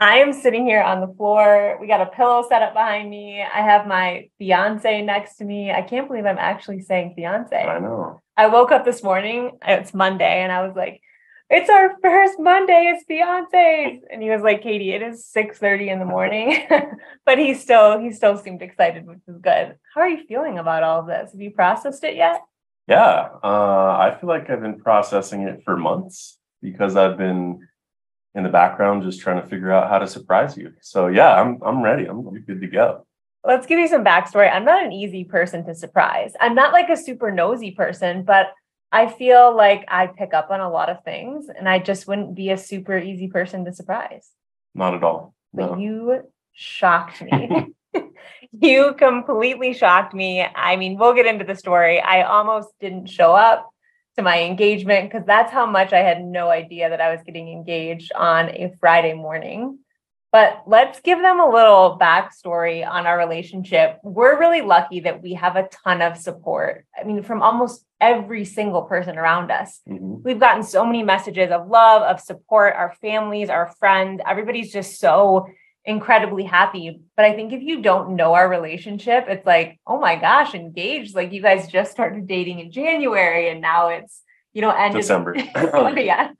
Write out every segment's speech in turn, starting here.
I am sitting here on the floor. We got a pillow set up behind me. I have my fiance next to me. I can't believe I'm actually saying fiance. I know. I woke up this morning. It's Monday, and I was like, "It's our first Monday. It's fiance's." And he was like, "Katie, it is 6:30 in the morning," but he still he still seemed excited, which is good. How are you feeling about all of this? Have you processed it yet? Yeah, uh, I feel like I've been processing it for months because I've been in the background just trying to figure out how to surprise you. So yeah, I'm I'm ready. I'm good to go. Let's give you some backstory. I'm not an easy person to surprise. I'm not like a super nosy person, but I feel like I pick up on a lot of things and I just wouldn't be a super easy person to surprise. Not at all. No. But you shocked me. you completely shocked me. I mean, we'll get into the story. I almost didn't show up to my engagement because that's how much I had no idea that I was getting engaged on a Friday morning. But let's give them a little backstory on our relationship. We're really lucky that we have a ton of support. I mean, from almost every single person around us. Mm-hmm. We've gotten so many messages of love, of support, our families, our friends. Everybody's just so incredibly happy. But I think if you don't know our relationship, it's like, oh my gosh, engaged. Like you guys just started dating in January and now it's, you know, end December. yeah.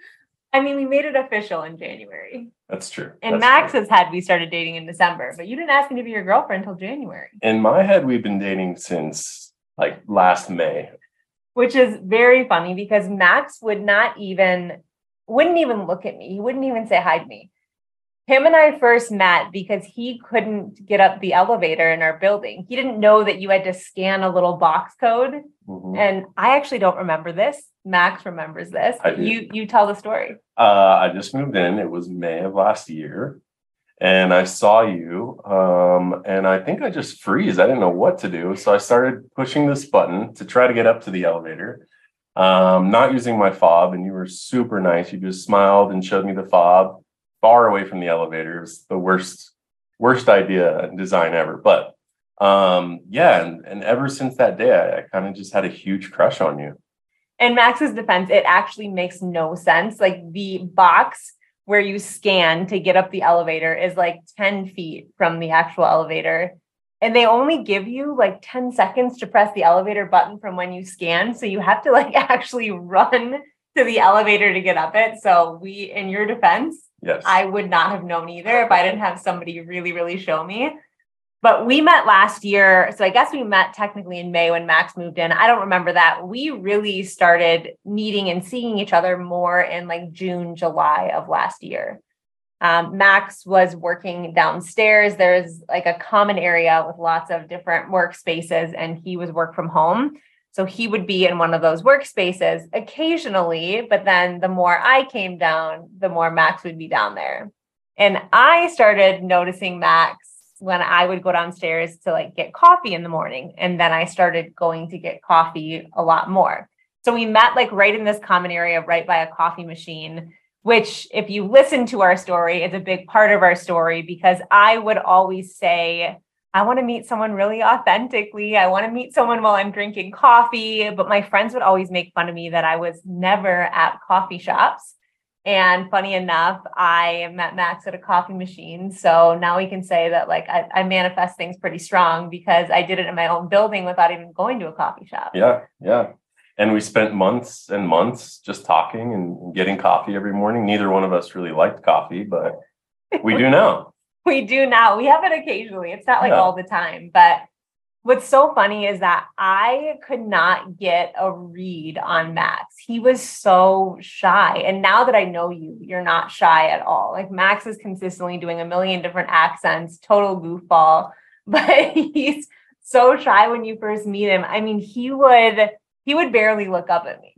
I mean, we made it official in January. That's true. And That's Max true. has had we started dating in December, but you didn't ask me to be your girlfriend until January. In my head, we've been dating since like last May. Which is very funny because Max would not even wouldn't even look at me. He wouldn't even say hi to me him and I first met because he couldn't get up the elevator in our building. He didn't know that you had to scan a little box code. Mm-hmm. And I actually don't remember this. Max remembers this. You you tell the story. Uh, I just moved in. It was May of last year. And I saw you. Um, and I think I just freeze. I didn't know what to do. So I started pushing this button to try to get up to the elevator. Um, not using my fob, and you were super nice. You just smiled and showed me the fob far away from the elevator. It was the worst, worst idea and design ever. But um, yeah, and, and ever since that day, I, I kind of just had a huge crush on you. In Max's defense, it actually makes no sense. Like the box where you scan to get up the elevator is like 10 feet from the actual elevator. And they only give you like 10 seconds to press the elevator button from when you scan. So you have to like actually run to the elevator to get up it. So we, in your defense, Yes. I would not have known either if I didn't have somebody really, really show me. But we met last year. So I guess we met technically in May when Max moved in. I don't remember that. We really started meeting and seeing each other more in like June, July of last year. Um, Max was working downstairs. There's like a common area with lots of different workspaces, and he was work from home. So he would be in one of those workspaces occasionally, but then the more I came down, the more Max would be down there. And I started noticing Max when I would go downstairs to like get coffee in the morning. And then I started going to get coffee a lot more. So we met like right in this common area, right by a coffee machine, which, if you listen to our story, is a big part of our story because I would always say, I want to meet someone really authentically. I want to meet someone while I'm drinking coffee. But my friends would always make fun of me that I was never at coffee shops. And funny enough, I met Max at a coffee machine. So now we can say that like I, I, manifest things pretty strong because I did it in my own building without even going to a coffee shop. Yeah, yeah. And we spent months and months just talking and getting coffee every morning. Neither one of us really liked coffee, but we do now. We do now. We have it occasionally. It's not like yeah. all the time, but what's so funny is that I could not get a read on Max. He was so shy. And now that I know you, you're not shy at all. Like Max is consistently doing a million different accents, total goofball, but he's so shy when you first meet him. I mean, he would he would barely look up at me.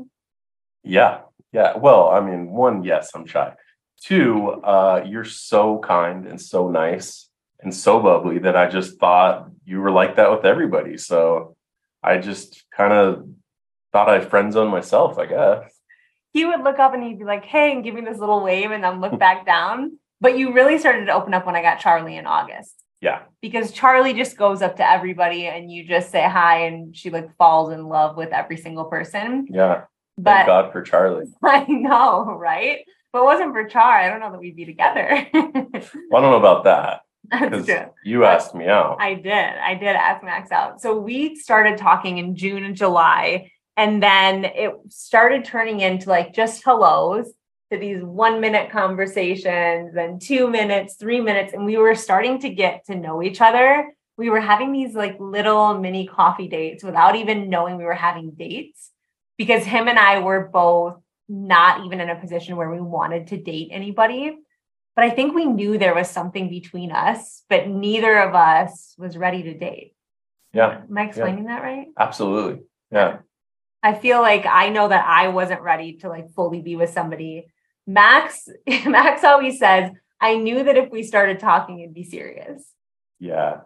Yeah. Yeah. Well, I mean, one, yes, I'm shy. Two, uh, you're so kind and so nice and so bubbly that I just thought you were like that with everybody. So I just kind of thought I friend zone myself, I guess. He would look up and he'd be like, hey, and give me this little wave and then look back down. But you really started to open up when I got Charlie in August. Yeah. Because Charlie just goes up to everybody and you just say hi and she like falls in love with every single person. Yeah. But Thank God for Charlie. I know, right? But it wasn't for Char, I don't know that we'd be together. well, I don't know about that. That's true. You asked me out. I did. I did ask Max out. So we started talking in June and July, and then it started turning into like just hellos to these one minute conversations, then two minutes, three minutes, and we were starting to get to know each other. We were having these like little mini coffee dates without even knowing we were having dates because him and I were both not even in a position where we wanted to date anybody. But I think we knew there was something between us, but neither of us was ready to date. Yeah. Am I explaining yeah. that right? Absolutely. Yeah. I feel like I know that I wasn't ready to like fully be with somebody. Max, Max always says, I knew that if we started talking, it'd be serious. Yeah,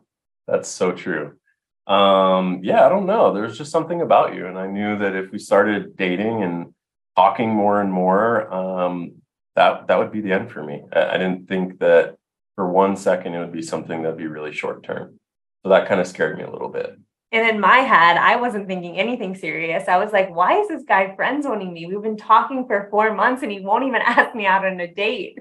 that's so true. Um, yeah, I don't know. There's just something about you. And I knew that if we started dating and talking more and more, um, that that would be the end for me. I, I didn't think that for one second it would be something that'd be really short term. So that kind of scared me a little bit. And in my head, I wasn't thinking anything serious. I was like, why is this guy friend zoning me? We've been talking for four months and he won't even ask me out on a date.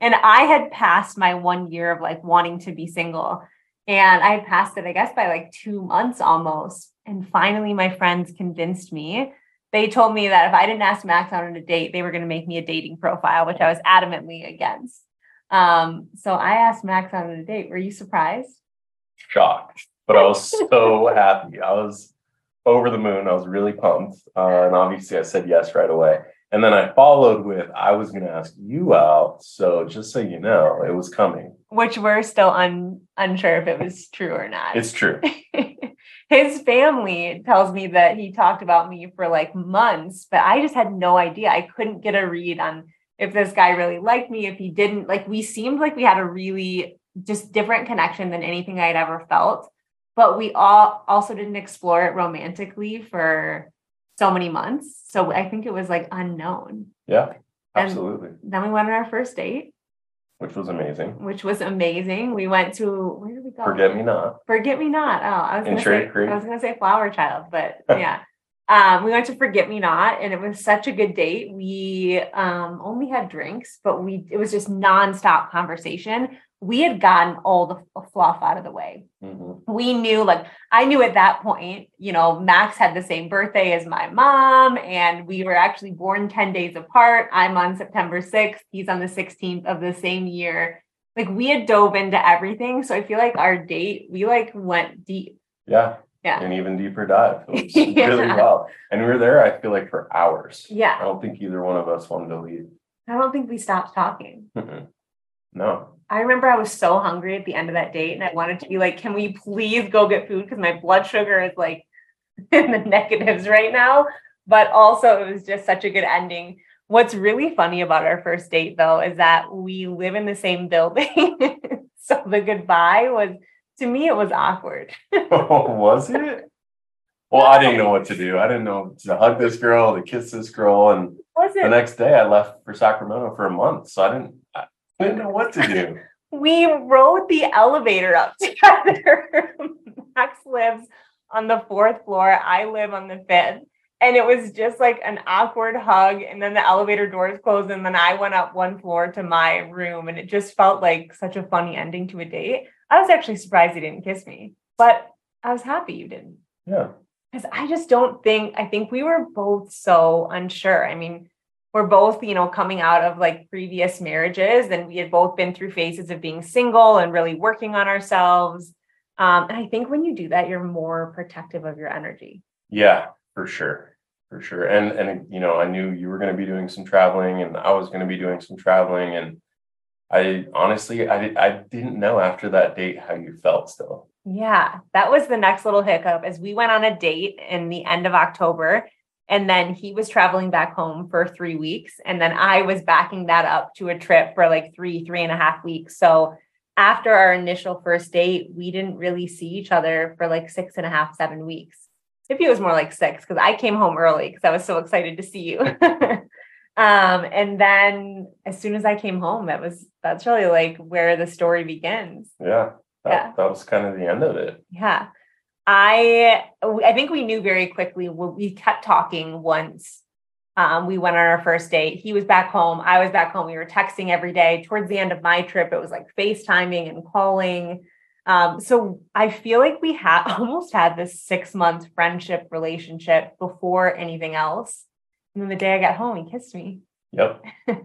And I had passed my one year of like wanting to be single. And I had passed it, I guess, by like two months almost. And finally, my friends convinced me they told me that if I didn't ask Max out on a date, they were going to make me a dating profile, which I was adamantly against. Um, so I asked Max out on a date. Were you surprised? Shocked, but I was so happy. I was over the moon. I was really pumped. Uh, and obviously, I said yes right away. And then I followed with, I was going to ask you out. So just so you know, it was coming. Which we're still un- unsure if it was true or not. It's true. his family tells me that he talked about me for like months, but I just had no idea. I couldn't get a read on if this guy really liked me, if he didn't. Like we seemed like we had a really just different connection than anything I'd ever felt. But we all also didn't explore it romantically for so many months. So I think it was like unknown. Yeah, absolutely. And then we went on our first date which was amazing. Which was amazing. We went to where did we go? Forget Me Not. Forget Me Not. Oh, I was gonna say Creek. I was gonna say Flower Child, but yeah. Um, we went to Forget Me Not, and it was such a good date. We um, only had drinks, but we it was just nonstop conversation we had gotten all the fluff out of the way. Mm-hmm. We knew, like, I knew at that point, you know, Max had the same birthday as my mom, and we were actually born 10 days apart. I'm on September 6th, he's on the 16th of the same year. Like, we had dove into everything. So I feel like our date, we like went deep. Yeah. Yeah. An even deeper dive. yeah. really well. And we were there, I feel like, for hours. Yeah. I don't think either one of us wanted to leave. I don't think we stopped talking. Mm-hmm. No. I remember I was so hungry at the end of that date and I wanted to be like, can we please go get food? Because my blood sugar is like in the negatives right now. But also, it was just such a good ending. What's really funny about our first date, though, is that we live in the same building. so the goodbye was, to me, it was awkward. oh, was it? Well, I didn't know what to do. I didn't know to hug this girl, to kiss this girl. And the next day I left for Sacramento for a month. So I didn't, I didn't know what to do. we rode the elevator up together. together. Max lives on the fourth floor. I live on the fifth. And it was just like an awkward hug. And then the elevator doors closed. And then I went up one floor to my room. And it just felt like such a funny ending to a date. I was actually surprised he didn't kiss me, but I was happy you didn't. Yeah. Because I just don't think, I think we were both so unsure. I mean, we're both, you know, coming out of like previous marriages and we had both been through phases of being single and really working on ourselves. Um, and I think when you do that, you're more protective of your energy. Yeah, for sure. For sure. And and you know, I knew you were going to be doing some traveling and I was going to be doing some traveling and I honestly I I didn't know after that date how you felt still. Yeah, that was the next little hiccup as we went on a date in the end of October and then he was traveling back home for three weeks. And then I was backing that up to a trip for like three, three and a half weeks. So after our initial first date, we didn't really see each other for like six and a half, seven weeks. Maybe it was more like six because I came home early because I was so excited to see you. um, and then as soon as I came home, that was that's really like where the story begins. Yeah. That, yeah. that was kind of the end of it. Yeah. I I think we knew very quickly. We kept talking once um, we went on our first date. He was back home. I was back home. We were texting every day. Towards the end of my trip, it was like FaceTiming and calling. Um, so I feel like we had almost had this six month friendship relationship before anything else. And then the day I got home, he kissed me. Yep.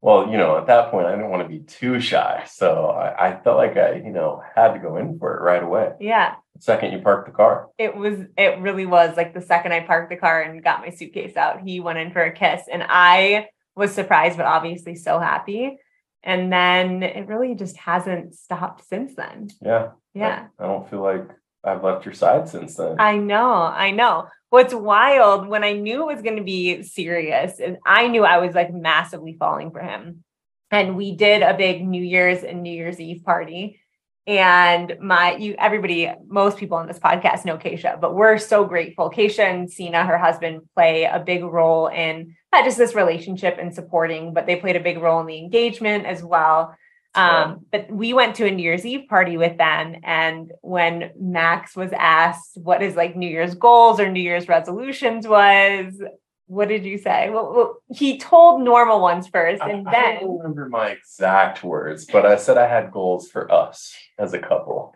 well, you know, at that point, I didn't want to be too shy. So I, I, felt like I, you know, had to go in for it right away. Yeah. The second you parked the car. It was, it really was like the second I parked the car and got my suitcase out, he went in for a kiss. And I was surprised, but obviously so happy. And then it really just hasn't stopped since then. Yeah. Yeah. I, I don't feel like I've left your side since then. I know. I know what's wild when I knew it was going to be serious and I knew I was like massively falling for him. And we did a big New Year's and New Year's Eve party. And my you everybody, most people on this podcast know Keisha, but we're so grateful. Keisha and Sina, her husband, play a big role in not just this relationship and supporting, but they played a big role in the engagement as well. Um, but we went to a New Year's Eve party with them. And when Max was asked what his like New Year's goals or New Year's resolutions was, what did you say? Well, well he told normal ones first and I, then I don't remember my exact words, but I said I had goals for us as a couple.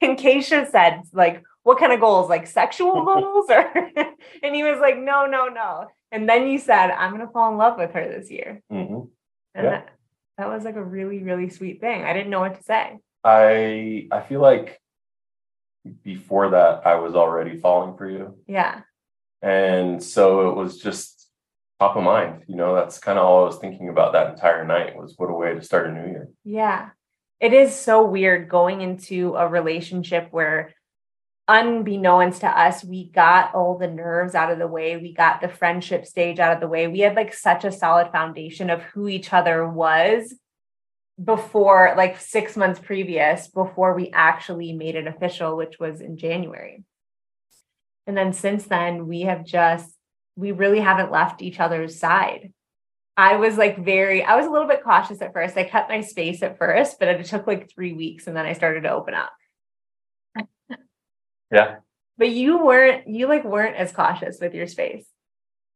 And Keisha said, like, what kind of goals? Like sexual goals? Or and he was like, no, no, no. And then you said, I'm gonna fall in love with her this year. Mm-hmm. And yeah. that, that was like a really really sweet thing. I didn't know what to say. I i feel like before that i was already falling for you. Yeah. And so it was just top of mind you know that's kind of all i was thinking about that entire night was what a way to start a new year. Yeah. It is so weird going into a relationship where unbeknownst to us, we got all the nerves out of the way. We got the friendship stage out of the way. We had like such a solid foundation of who each other was before, like six months previous, before we actually made it official, which was in January. And then since then, we have just, we really haven't left each other's side. I was like very, I was a little bit cautious at first. I kept my space at first, but it took like three weeks and then I started to open up. Yeah. But you weren't, you like weren't as cautious with your space.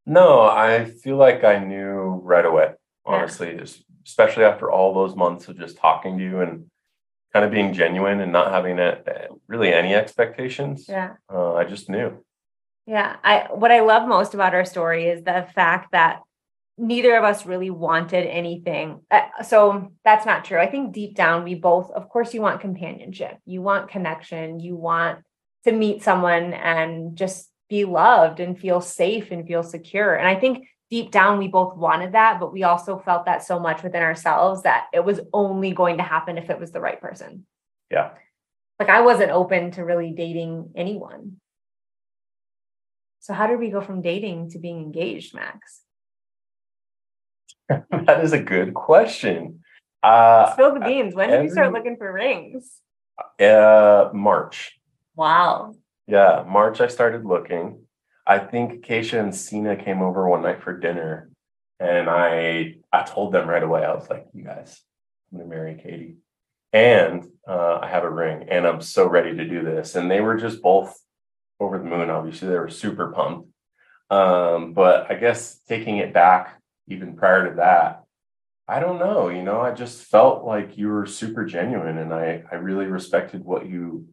No, I feel like I knew right away, honestly, yeah. especially after all those months of just talking to you and kind of being genuine and not having a, really any expectations. Yeah. Uh, I just knew. Yeah. I, what I love most about our story is the fact that neither of us really wanted anything. Uh, so that's not true. I think deep down, we both, of course, you want companionship, you want connection, you want to meet someone and just be loved and feel safe and feel secure. And I think deep down we both wanted that, but we also felt that so much within ourselves that it was only going to happen if it was the right person. Yeah. Like I wasn't open to really dating anyone. So how did we go from dating to being engaged, Max? that is a good question. Uh, Spill the beans. When did you start looking for rings? Uh, March. Wow. Yeah, March I started looking. I think Keisha and Sina came over one night for dinner, and I I told them right away. I was like, "You guys, I'm gonna marry Katie, and uh, I have a ring." and I'm so ready to do this. And they were just both over the moon. Obviously, they were super pumped. Um, but I guess taking it back even prior to that, I don't know, you know, I just felt like you were super genuine and I I really respected what you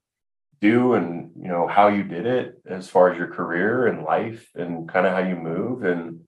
do and you know how you did it as far as your career and life and kind of how you move and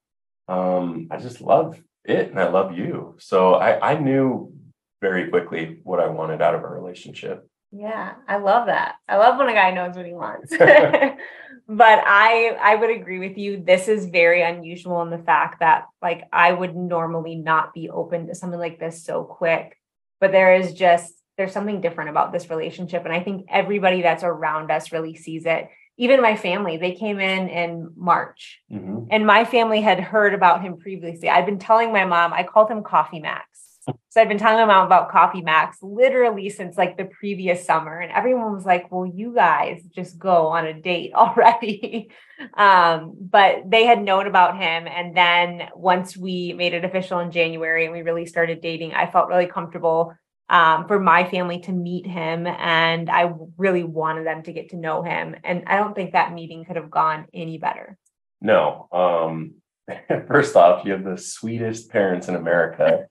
um I just love it and I love you. So I I knew very quickly what I wanted out of a relationship. Yeah, I love that. I love when a guy knows what he wants. but I I would agree with you. This is very unusual in the fact that like I would normally not be open to something like this so quick. But there is just there's something different about this relationship and I think everybody that's around us really sees it. Even my family, they came in in March. Mm-hmm. And my family had heard about him previously. I've been telling my mom, I called him Coffee Max so I've been telling them about Coffee Max literally since like the previous summer. And everyone was like, well, you guys just go on a date already. um, but they had known about him. And then once we made it official in January and we really started dating, I felt really comfortable um, for my family to meet him. And I really wanted them to get to know him. And I don't think that meeting could have gone any better. No. Um, first off, you have the sweetest parents in America.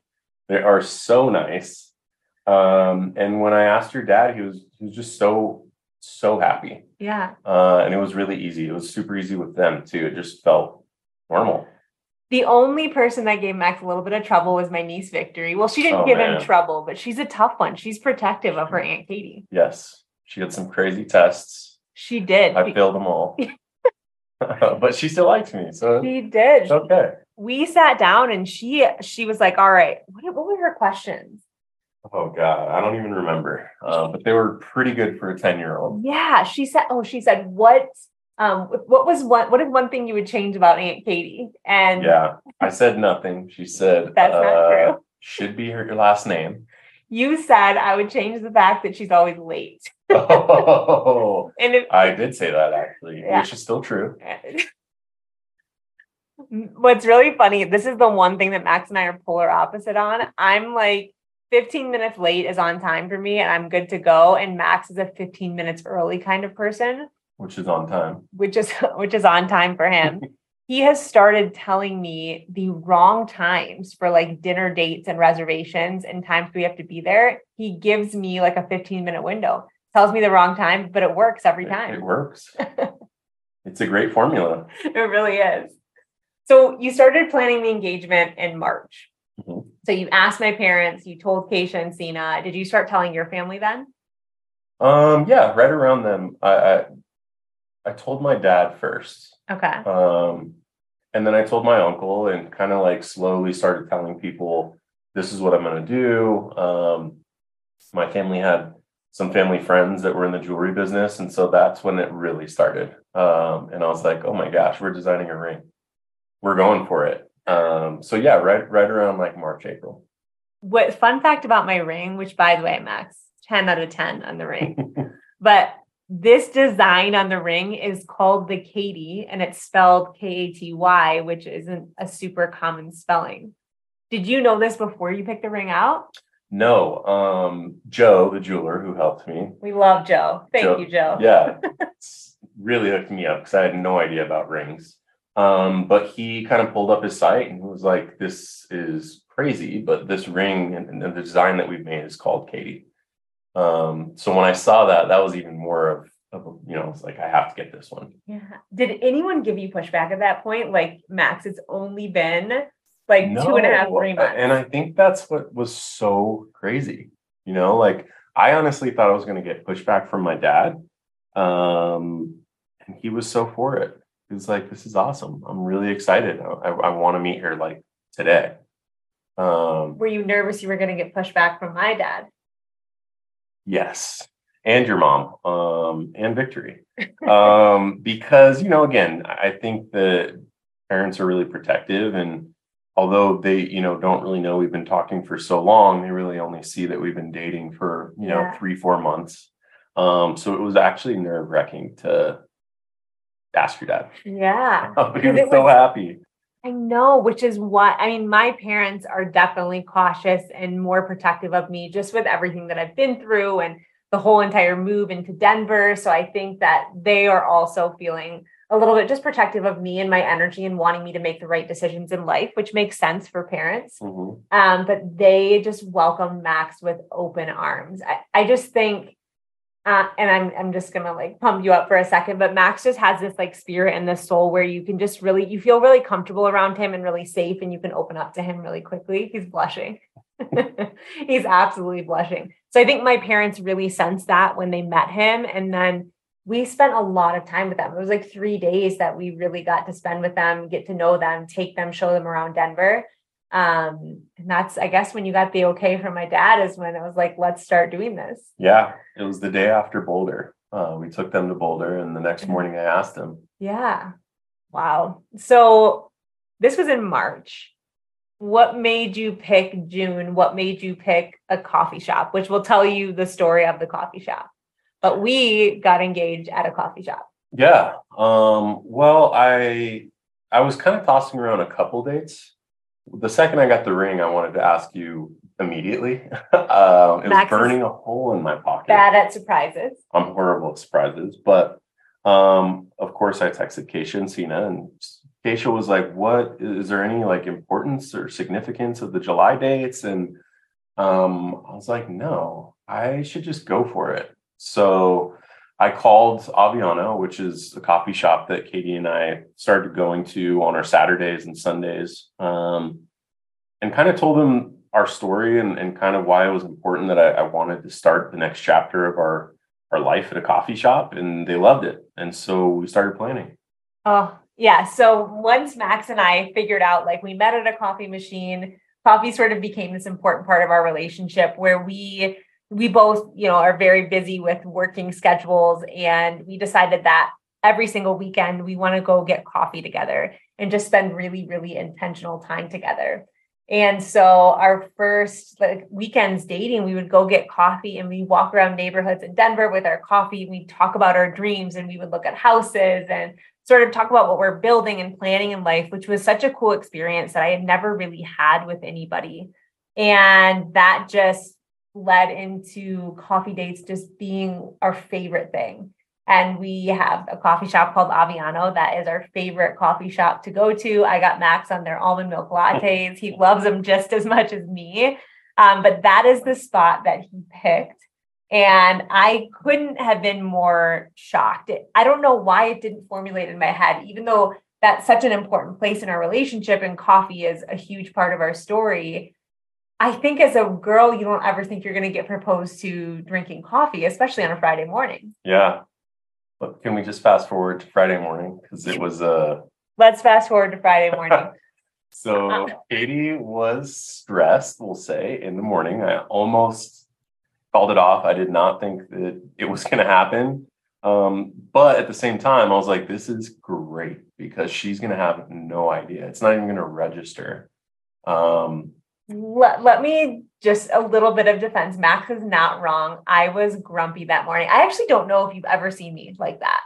They are so nice. Um, and when I asked your dad, he was he was just so so happy. Yeah. Uh, and it was really easy. It was super easy with them too. It just felt normal. The only person that gave Max a little bit of trouble was my niece Victory. Well, she didn't oh, give man. him trouble, but she's a tough one. She's protective of her Aunt Katie. Yes. She had some crazy tests. She did. I failed them all. but she still likes me. So she did. okay we sat down and she she was like, "All right, what, what were her questions?" Oh God, I don't even remember. Uh, but they were pretty good for a ten year old. Yeah, she said. Oh, she said, "What? Um, what was one? What is one thing you would change about Aunt Katie?" And yeah, I said nothing. She said, "That's uh, not true." Should be her last name. You said I would change the fact that she's always late. oh, and if, I did say that actually, yeah. which is still true. What's really funny, this is the one thing that Max and I are polar opposite on. I'm like 15 minutes late is on time for me and I'm good to go. And Max is a 15 minutes early kind of person. Which is on time. Which is which is on time for him. he has started telling me the wrong times for like dinner dates and reservations and times we have to be there. He gives me like a 15 minute window, tells me the wrong time, but it works every time. It, it works. it's a great formula. It really is. So you started planning the engagement in March. Mm-hmm. So you asked my parents, you told Keisha and Sina. Did you start telling your family then? Um, yeah, right around them. I, I, I told my dad first. Okay. Um, and then I told my uncle and kind of like slowly started telling people this is what I'm gonna do. Um, my family had some family friends that were in the jewelry business, and so that's when it really started. Um, and I was like, oh my gosh, we're designing a ring we're going for it. Um, so yeah, right, right around like March, April. What fun fact about my ring, which by the way, Max, 10 out of 10 on the ring. but this design on the ring is called the Katy and it's spelled K A T Y, which isn't a super common spelling. Did you know this before you picked the ring out? No. Um, Joe, the jeweler who helped me. We love Joe. Thank Joe, you, Joe. Yeah. really hooked me up because I had no idea about rings. Um, but he kind of pulled up his site and was like, "This is crazy, but this ring and, and the design that we've made is called Katy." Um, so when I saw that, that was even more of, of a, you know, it's like I have to get this one. Yeah. Did anyone give you pushback at that point? Like Max, it's only been like no, two and a half, three months. And I think that's what was so crazy. You know, like I honestly thought I was going to get pushback from my dad. Um, and he was so for it he was like, "This is awesome. I'm really excited. I, I want to meet her like today." Um, were you nervous you were going to get pushback from my dad? Yes, and your mom, um, and Victory, um, because you know, again, I think the parents are really protective, and although they, you know, don't really know we've been talking for so long, they really only see that we've been dating for you know yeah. three, four months. Um, so it was actually nerve wracking to ask your dad. Yeah. he was so happy. I know, which is what I mean. My parents are definitely cautious and more protective of me just with everything that I've been through. And the whole entire move into Denver. So I think that they are also feeling a little bit just protective of me and my energy and wanting me to make the right decisions in life, which makes sense for parents. Mm-hmm. Um, but they just welcome Max with open arms. I, I just think uh, and I'm I'm just gonna like pump you up for a second, but Max just has this like spirit and this soul where you can just really you feel really comfortable around him and really safe, and you can open up to him really quickly. He's blushing. He's absolutely blushing. So I think my parents really sensed that when they met him, and then we spent a lot of time with them. It was like three days that we really got to spend with them, get to know them, take them, show them around Denver um and that's i guess when you got the okay from my dad is when it was like let's start doing this. Yeah it was the day after boulder. Uh, we took them to boulder and the next morning i asked them. Yeah. Wow. So this was in march. What made you pick june? What made you pick a coffee shop? Which will tell you the story of the coffee shop. But we got engaged at a coffee shop. Yeah um well i i was kind of tossing around a couple dates the second I got the ring, I wanted to ask you immediately. um, it Max was burning a hole in my pocket. Bad at surprises. I'm horrible at surprises, but um, of course, I texted Keisha and Sina, and Keisha was like, "What is there any like importance or significance of the July dates?" And um, I was like, "No, I should just go for it." So I called Aviano, which is a coffee shop that Katie and I started going to on our Saturdays and Sundays, um, and kind of told them our story and, and kind of why it was important that I, I, wanted to start the next chapter of our our life at a coffee shop, and they loved it, and so we started planning. Oh yeah, so once Max and I figured out, like we met at a coffee machine, coffee sort of became this important part of our relationship where we we both, you know, are very busy with working schedules and we decided that every single weekend we want to go get coffee together and just spend really really intentional time together. And so our first like weekends dating, we would go get coffee and we walk around neighborhoods in Denver with our coffee. We talk about our dreams and we would look at houses and sort of talk about what we're building and planning in life, which was such a cool experience that I had never really had with anybody. And that just led into coffee dates just being our favorite thing. And we have a coffee shop called Aviano that is our favorite coffee shop to go to. I got Max on their almond milk lattes. He loves them just as much as me. Um, but that is the spot that he picked. And I couldn't have been more shocked. I don't know why it didn't formulate in my head, even though that's such an important place in our relationship and coffee is a huge part of our story. I think as a girl, you don't ever think you're going to get proposed to drinking coffee, especially on a Friday morning. Yeah. But can we just fast forward to Friday morning? Because it was a. Uh... Let's fast forward to Friday morning. so Katie was stressed, we'll say, in the morning. I almost called it off. I did not think that it was going to happen. Um, but at the same time, I was like, this is great because she's going to have no idea. It's not even going to register. Um, let, let me just a little bit of defense. Max is not wrong. I was grumpy that morning. I actually don't know if you've ever seen me like that.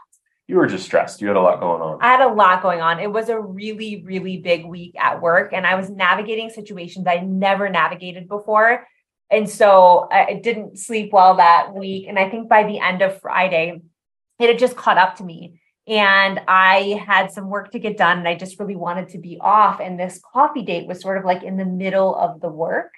You were just stressed. You had a lot going on. I had a lot going on. It was a really, really big week at work, and I was navigating situations I never navigated before. And so I didn't sleep well that week. And I think by the end of Friday, it had just caught up to me and I had some work to get done and I just really wanted to be off. And this coffee date was sort of like in the middle of the work.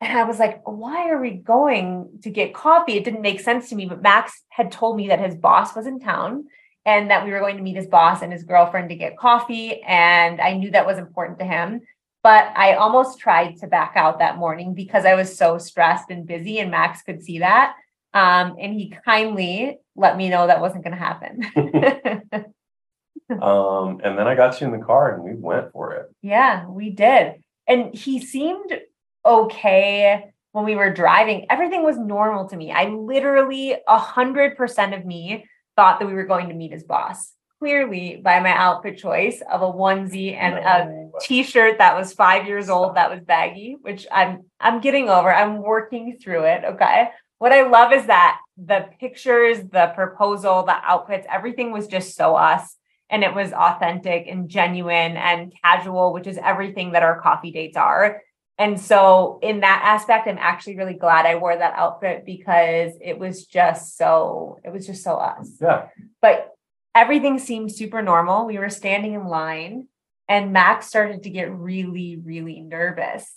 And I was like, why are we going to get coffee? It didn't make sense to me. But Max had told me that his boss was in town and that we were going to meet his boss and his girlfriend to get coffee. And I knew that was important to him. But I almost tried to back out that morning because I was so stressed and busy, and Max could see that. Um, and he kindly let me know that wasn't going to happen. um, and then I got you in the car and we went for it. Yeah, we did. And he seemed okay when we were driving. Everything was normal to me. I literally, a hundred percent of me thought that we were going to meet his boss. Clearly, by my outfit choice of a onesie and no. a t-shirt that was five years old that was baggy, which I'm I'm getting over. I'm working through it. Okay what I love is that the pictures, the proposal, the outputs, everything was just so us. And it was authentic and genuine and casual, which is everything that our coffee dates are. And so, in that aspect, I'm actually really glad I wore that outfit because it was just so, it was just so us. Yeah. But everything seemed super normal. We were standing in line, and Max started to get really, really nervous.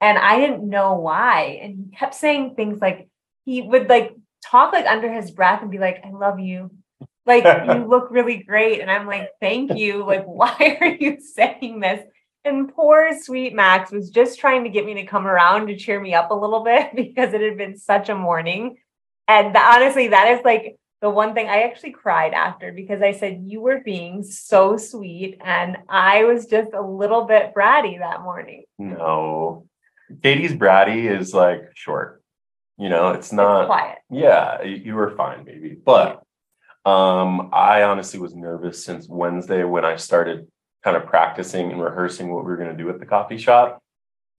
And I didn't know why. And he kept saying things like, he would like talk like under his breath and be like, I love you. Like, you look really great. And I'm like, thank you. Like, why are you saying this? And poor sweet Max was just trying to get me to come around to cheer me up a little bit because it had been such a morning. And the, honestly, that is like the one thing I actually cried after because I said, You were being so sweet. And I was just a little bit bratty that morning. No. Katie's bratty is like short. You know, it's not It's quiet. Yeah, you were fine, maybe. But um, I honestly was nervous since Wednesday when I started kind of practicing and rehearsing what we were going to do at the coffee shop.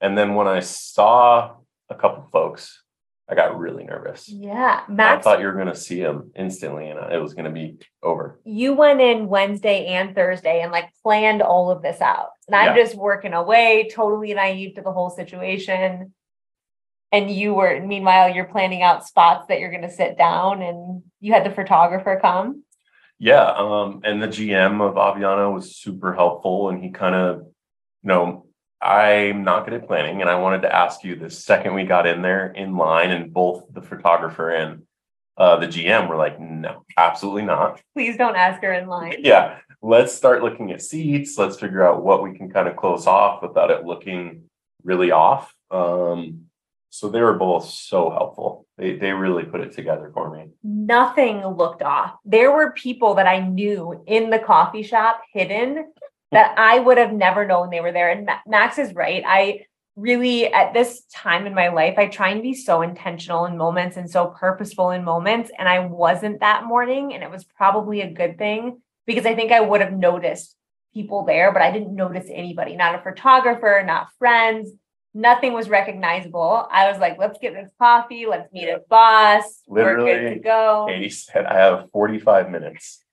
And then when I saw a couple folks, I got really nervous. Yeah. Matt I thought you were going to see them instantly and it was going to be over. you went in Wednesday and Thursday and like planned all of this out. And I'm just working away, totally naive to the whole situation. And you were, meanwhile, you're planning out spots that you're going to sit down and you had the photographer come. Yeah, um, and the GM of Aviano was super helpful, and he kind of, you know, I'm not good at planning, and I wanted to ask you the second we got in there in line, and both the photographer and uh, the GM were like, "No, absolutely not." Please don't ask her in line. Yeah, let's start looking at seats. Let's figure out what we can kind of close off without it looking really off. Um, so they were both so helpful. They they really put it together for me. Nothing looked off. There were people that I knew in the coffee shop hidden that hmm. I would have never known they were there. And Max is right. I really, at this time in my life, I try and be so intentional in moments and so purposeful in moments. And I wasn't that morning. And it was probably a good thing because I think I would have noticed people there, but I didn't notice anybody, not a photographer, not friends. Nothing was recognizable. I was like, let's get this coffee. Let's meet a boss. We're good Literally, to go. Katie said, I have 45 minutes.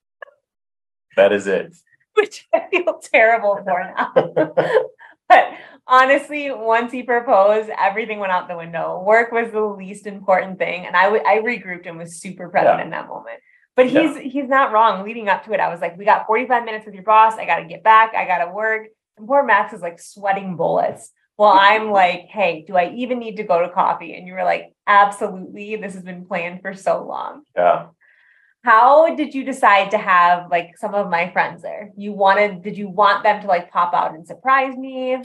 That is it. which I feel terrible for now. but honestly, once he proposed, everything went out the window. Work was the least important thing, and I w- I regrouped and was super present Yeah. in that moment. But he's he's not wrong. Leading up to it, I was like, "We got 45 minutes with your boss. I got to get back. I got to work." And poor Max is like sweating bullets. Well, I'm like, "Hey, do I even need to go to coffee?" And you were like, "Absolutely. This has been planned for so long." Yeah. How did you decide to have like some of my friends there? You wanted, did you want them to like pop out and surprise me?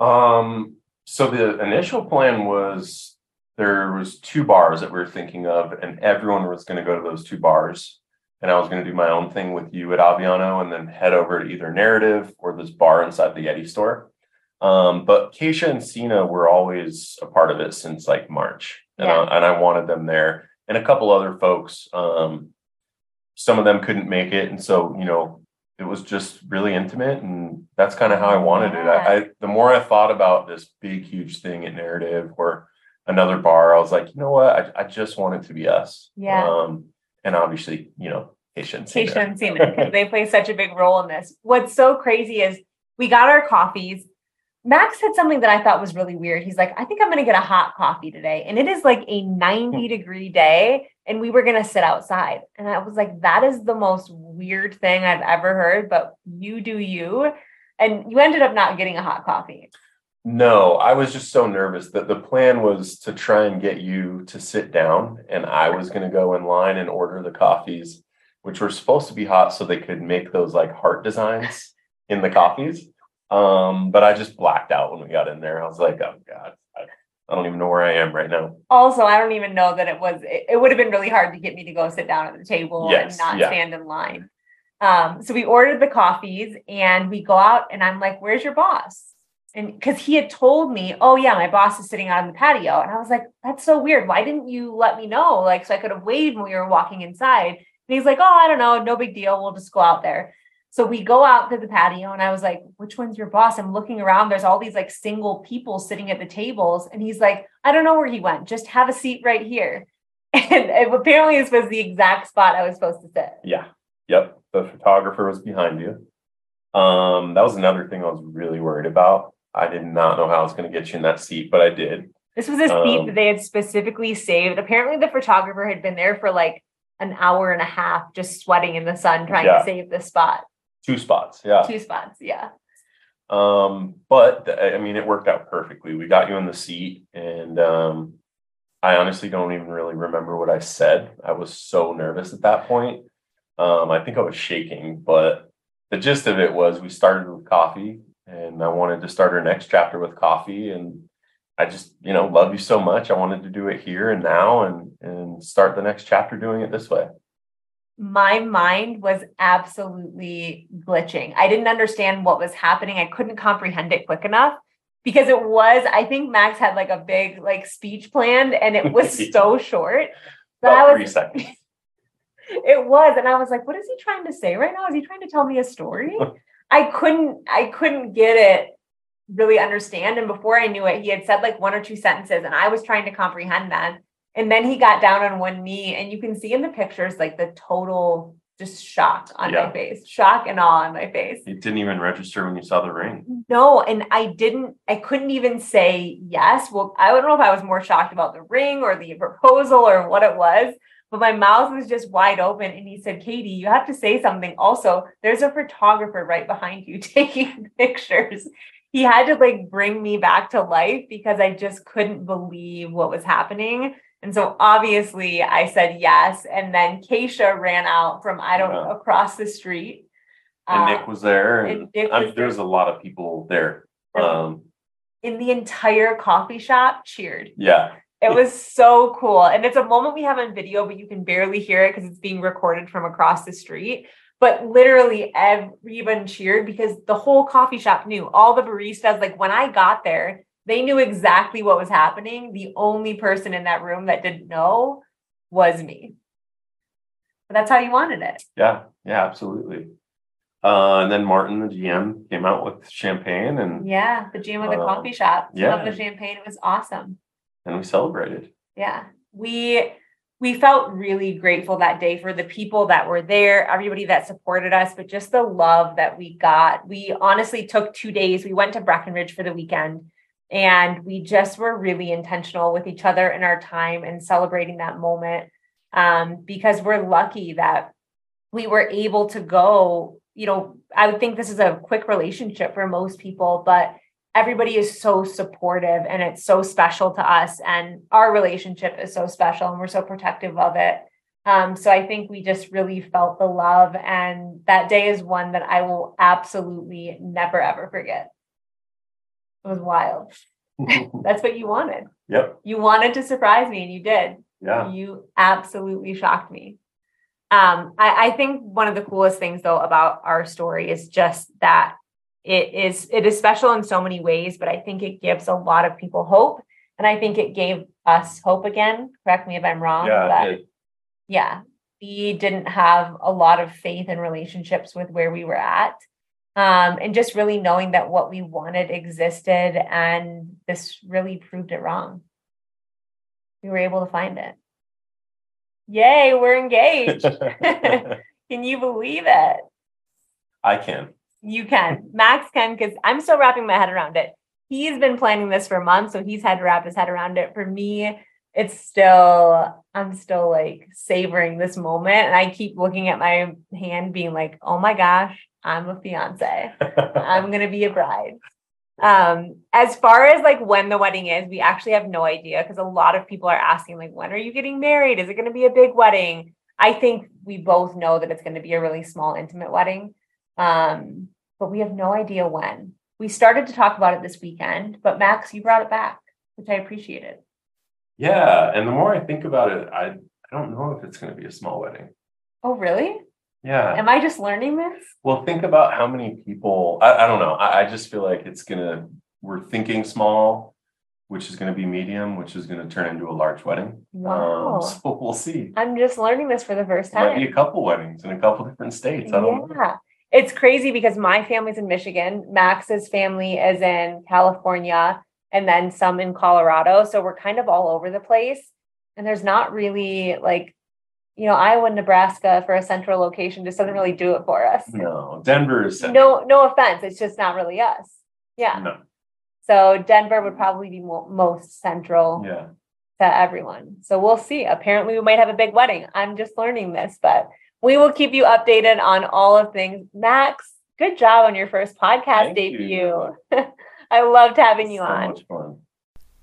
Um, so the initial plan was there was two bars that we were thinking of, and everyone was going to go to those two bars. And I was going to do my own thing with you at Aviano and then head over to either Narrative or this bar inside the Yeti store. Um, but Keisha and Sina were always a part of it since like March. And, Yeah. I, and I wanted them there. And a couple other folks, um, some of them couldn't make it. And so, you know, it was just really intimate and that's kind of how I wanted it. I, I the more I thought about this big, huge thing at Narrative or another bar, I was like, you know what? I, I just want it to be us. Yeah. Um, and obviously, you know, Keisha and Sina. Keisha and Seaman, because they play such a big role in this. What's so crazy is we got our coffees. Max said something that I thought was really weird. He's like, I think I'm going to get a hot coffee today. And it is like a 90 hmm. degree day. And we were going to sit outside. And I was like, that is the most weird thing I've ever heard. But you do you. And you ended up not getting a hot coffee. No, I was just so nervous that the plan was to try and get you to sit down, and I was going to go in line and order the coffees, which were supposed to be hot so they could make those like heart designs in the coffees. Um, but I just blacked out when we got in there. I was like, oh God, I, don't even know where I am right now. Also, I don't even know that it was, it, it would have been really hard to get me to go sit down at the table Yes, and not yeah. stand in line. Um, so we ordered the coffees and we go out and I'm like, where's your boss? And because he had told me, oh yeah, my boss is sitting out on the patio. And I was like, that's so weird. Why didn't you let me know? Like, so I could have waved when we were walking inside. And he's like, oh, I don't know, no big deal. We'll just go out there. So we go out to the patio and I was like, which one's your boss? I'm looking around. There's all these like single people sitting at the tables. And he's like, I don't know where he went. Just have a seat right here. And, and apparently this was the exact spot I was supposed to sit. Yeah. Yep. The photographer was behind you. Um, that was another thing I was really worried about. I did not know how I was going to get you in that seat, but I did. This was a seat Um, that they had specifically saved. Apparently, the photographer had been there for like an hour and a half, just sweating in the sun, trying Yeah. to save this spot. Two spots. Yeah. Two spots, yeah. Um, but I mean, it worked out perfectly. We got you in the seat, and um, I honestly don't even really remember what I said. I was so nervous at that point. Um, I think I was shaking, but the gist of it was we started with coffee, and I wanted to start our next chapter with coffee, and I just, you know, love you so much. I wanted to do it here and now, and and start the next chapter doing it this way. My mind was absolutely glitching. I didn't understand what was happening. I couldn't comprehend it quick enough because it was, I think Max had like a big like speech planned and it was so short. that I About was three seconds. It was, and I was like, "What is he trying to say right now? Is he trying to tell me a story?" I couldn't, I couldn't get it, really understand. And before I knew it, he had said like one or two sentences, and I was trying to comprehend them. And then he got down on one knee, and you can see in the pictures like the total just shock on Yeah. my face, shock and awe on my face. It didn't even register when you saw the ring. No, and I didn't, I couldn't even say yes. Well, I don't know if I was more shocked about the ring or the proposal or what it was, but my mouth was just wide open. And he said, Katie, you have to say something. Also, there's a photographer right behind you taking pictures. He had to like bring me back to life because I just couldn't believe what was happening. And so obviously I said yes. And then Keisha ran out from, I don't know, across the street. And Nick was there, and and I mean, there was a lot of people there. There- Um, in the entire coffee shop cheered. yeah, It was so cool. And it's a moment we have on video, but you can barely hear it because it's being recorded from across the street. But literally everyone cheered because the whole coffee shop knew. All the baristas, like when I got there, they knew exactly what was happening. The only person in that room that didn't know was me. But that's how you wanted it. yeah, yeah, absolutely. Uh, and then Martin, the GM, came out with champagne, and Yeah. The GM of the Uh, coffee shop. yeah. Love the champagne. It was awesome. and we celebrated. yeah we we felt really grateful that day for the people that were there everybody that supported us but just the love that we got we honestly took two days we went to breckenridge for the weekend and we just were really intentional with each other in our time and celebrating that moment um, because we're lucky that we were able to go you know i would think this is a quick relationship for most people but everybody is so supportive and it's so special to us and our relationship is so special and we're so protective of it. Um, so i think we just really felt the love and that day is one that i will absolutely never ever forget it was wild that's what you wanted yep. you wanted to surprise me and you did Yeah. you absolutely shocked me. Um, I, I think one of the coolest things though about our story is just that it is it is special in so many ways, but I think it gives a lot of people hope. And I think it gave us hope again. Correct me if I'm wrong. Yeah. it- yeah, we didn't have a lot of faith in relationships with where we were at. Um, and just really knowing that what we wanted existed and this really proved it wrong. We were able to find it. Yay, we're engaged. Can you believe it? I can. You can. Max can, because I'm still wrapping my head around it. He's been planning this for months, so he's had to wrap his head around it. For me, it's still, I'm still like savoring this moment. And I keep looking at my hand, being like, oh my gosh, I'm a fiance. I'm gonna be a bride. Um, as far as like when the wedding is, we actually have no idea because a lot of people are asking, like, when are you getting married? Is it gonna be a big wedding? I think we both know that it's gonna be a really small, intimate wedding. Um, but we have no idea when. We started to talk about it this weekend, but Max, you brought it back, which I appreciated. yeah. And the more I think about it, I I don't know if it's going to be a small wedding. Oh, really? Yeah. Am I just learning this? Well, think about how many people. I, I don't know. I, I just feel like it's gonna. We're thinking small, which is gonna be medium, which is gonna turn into a large wedding. Wow. Um, so we'll see. I'm just learning this for the first There might time. be a couple weddings in a couple different states. I don't know. Yeah. It's crazy because my family's in Michigan, Max's family is in California, and then some in Colorado. So we're kind of all over the place. And there's not really like, you know, Iowa, Nebraska for a central location just doesn't really do it for us. No, Denver is. No, no offense. It's just not really us. Yeah. No. So Denver would probably be mo- most central Yeah. to everyone. So we'll see. Apparently, we might have a big wedding. I'm just learning this, but we will keep you updated on all of things. Max, good job on your first podcast Thank you. debut. I loved having you so on.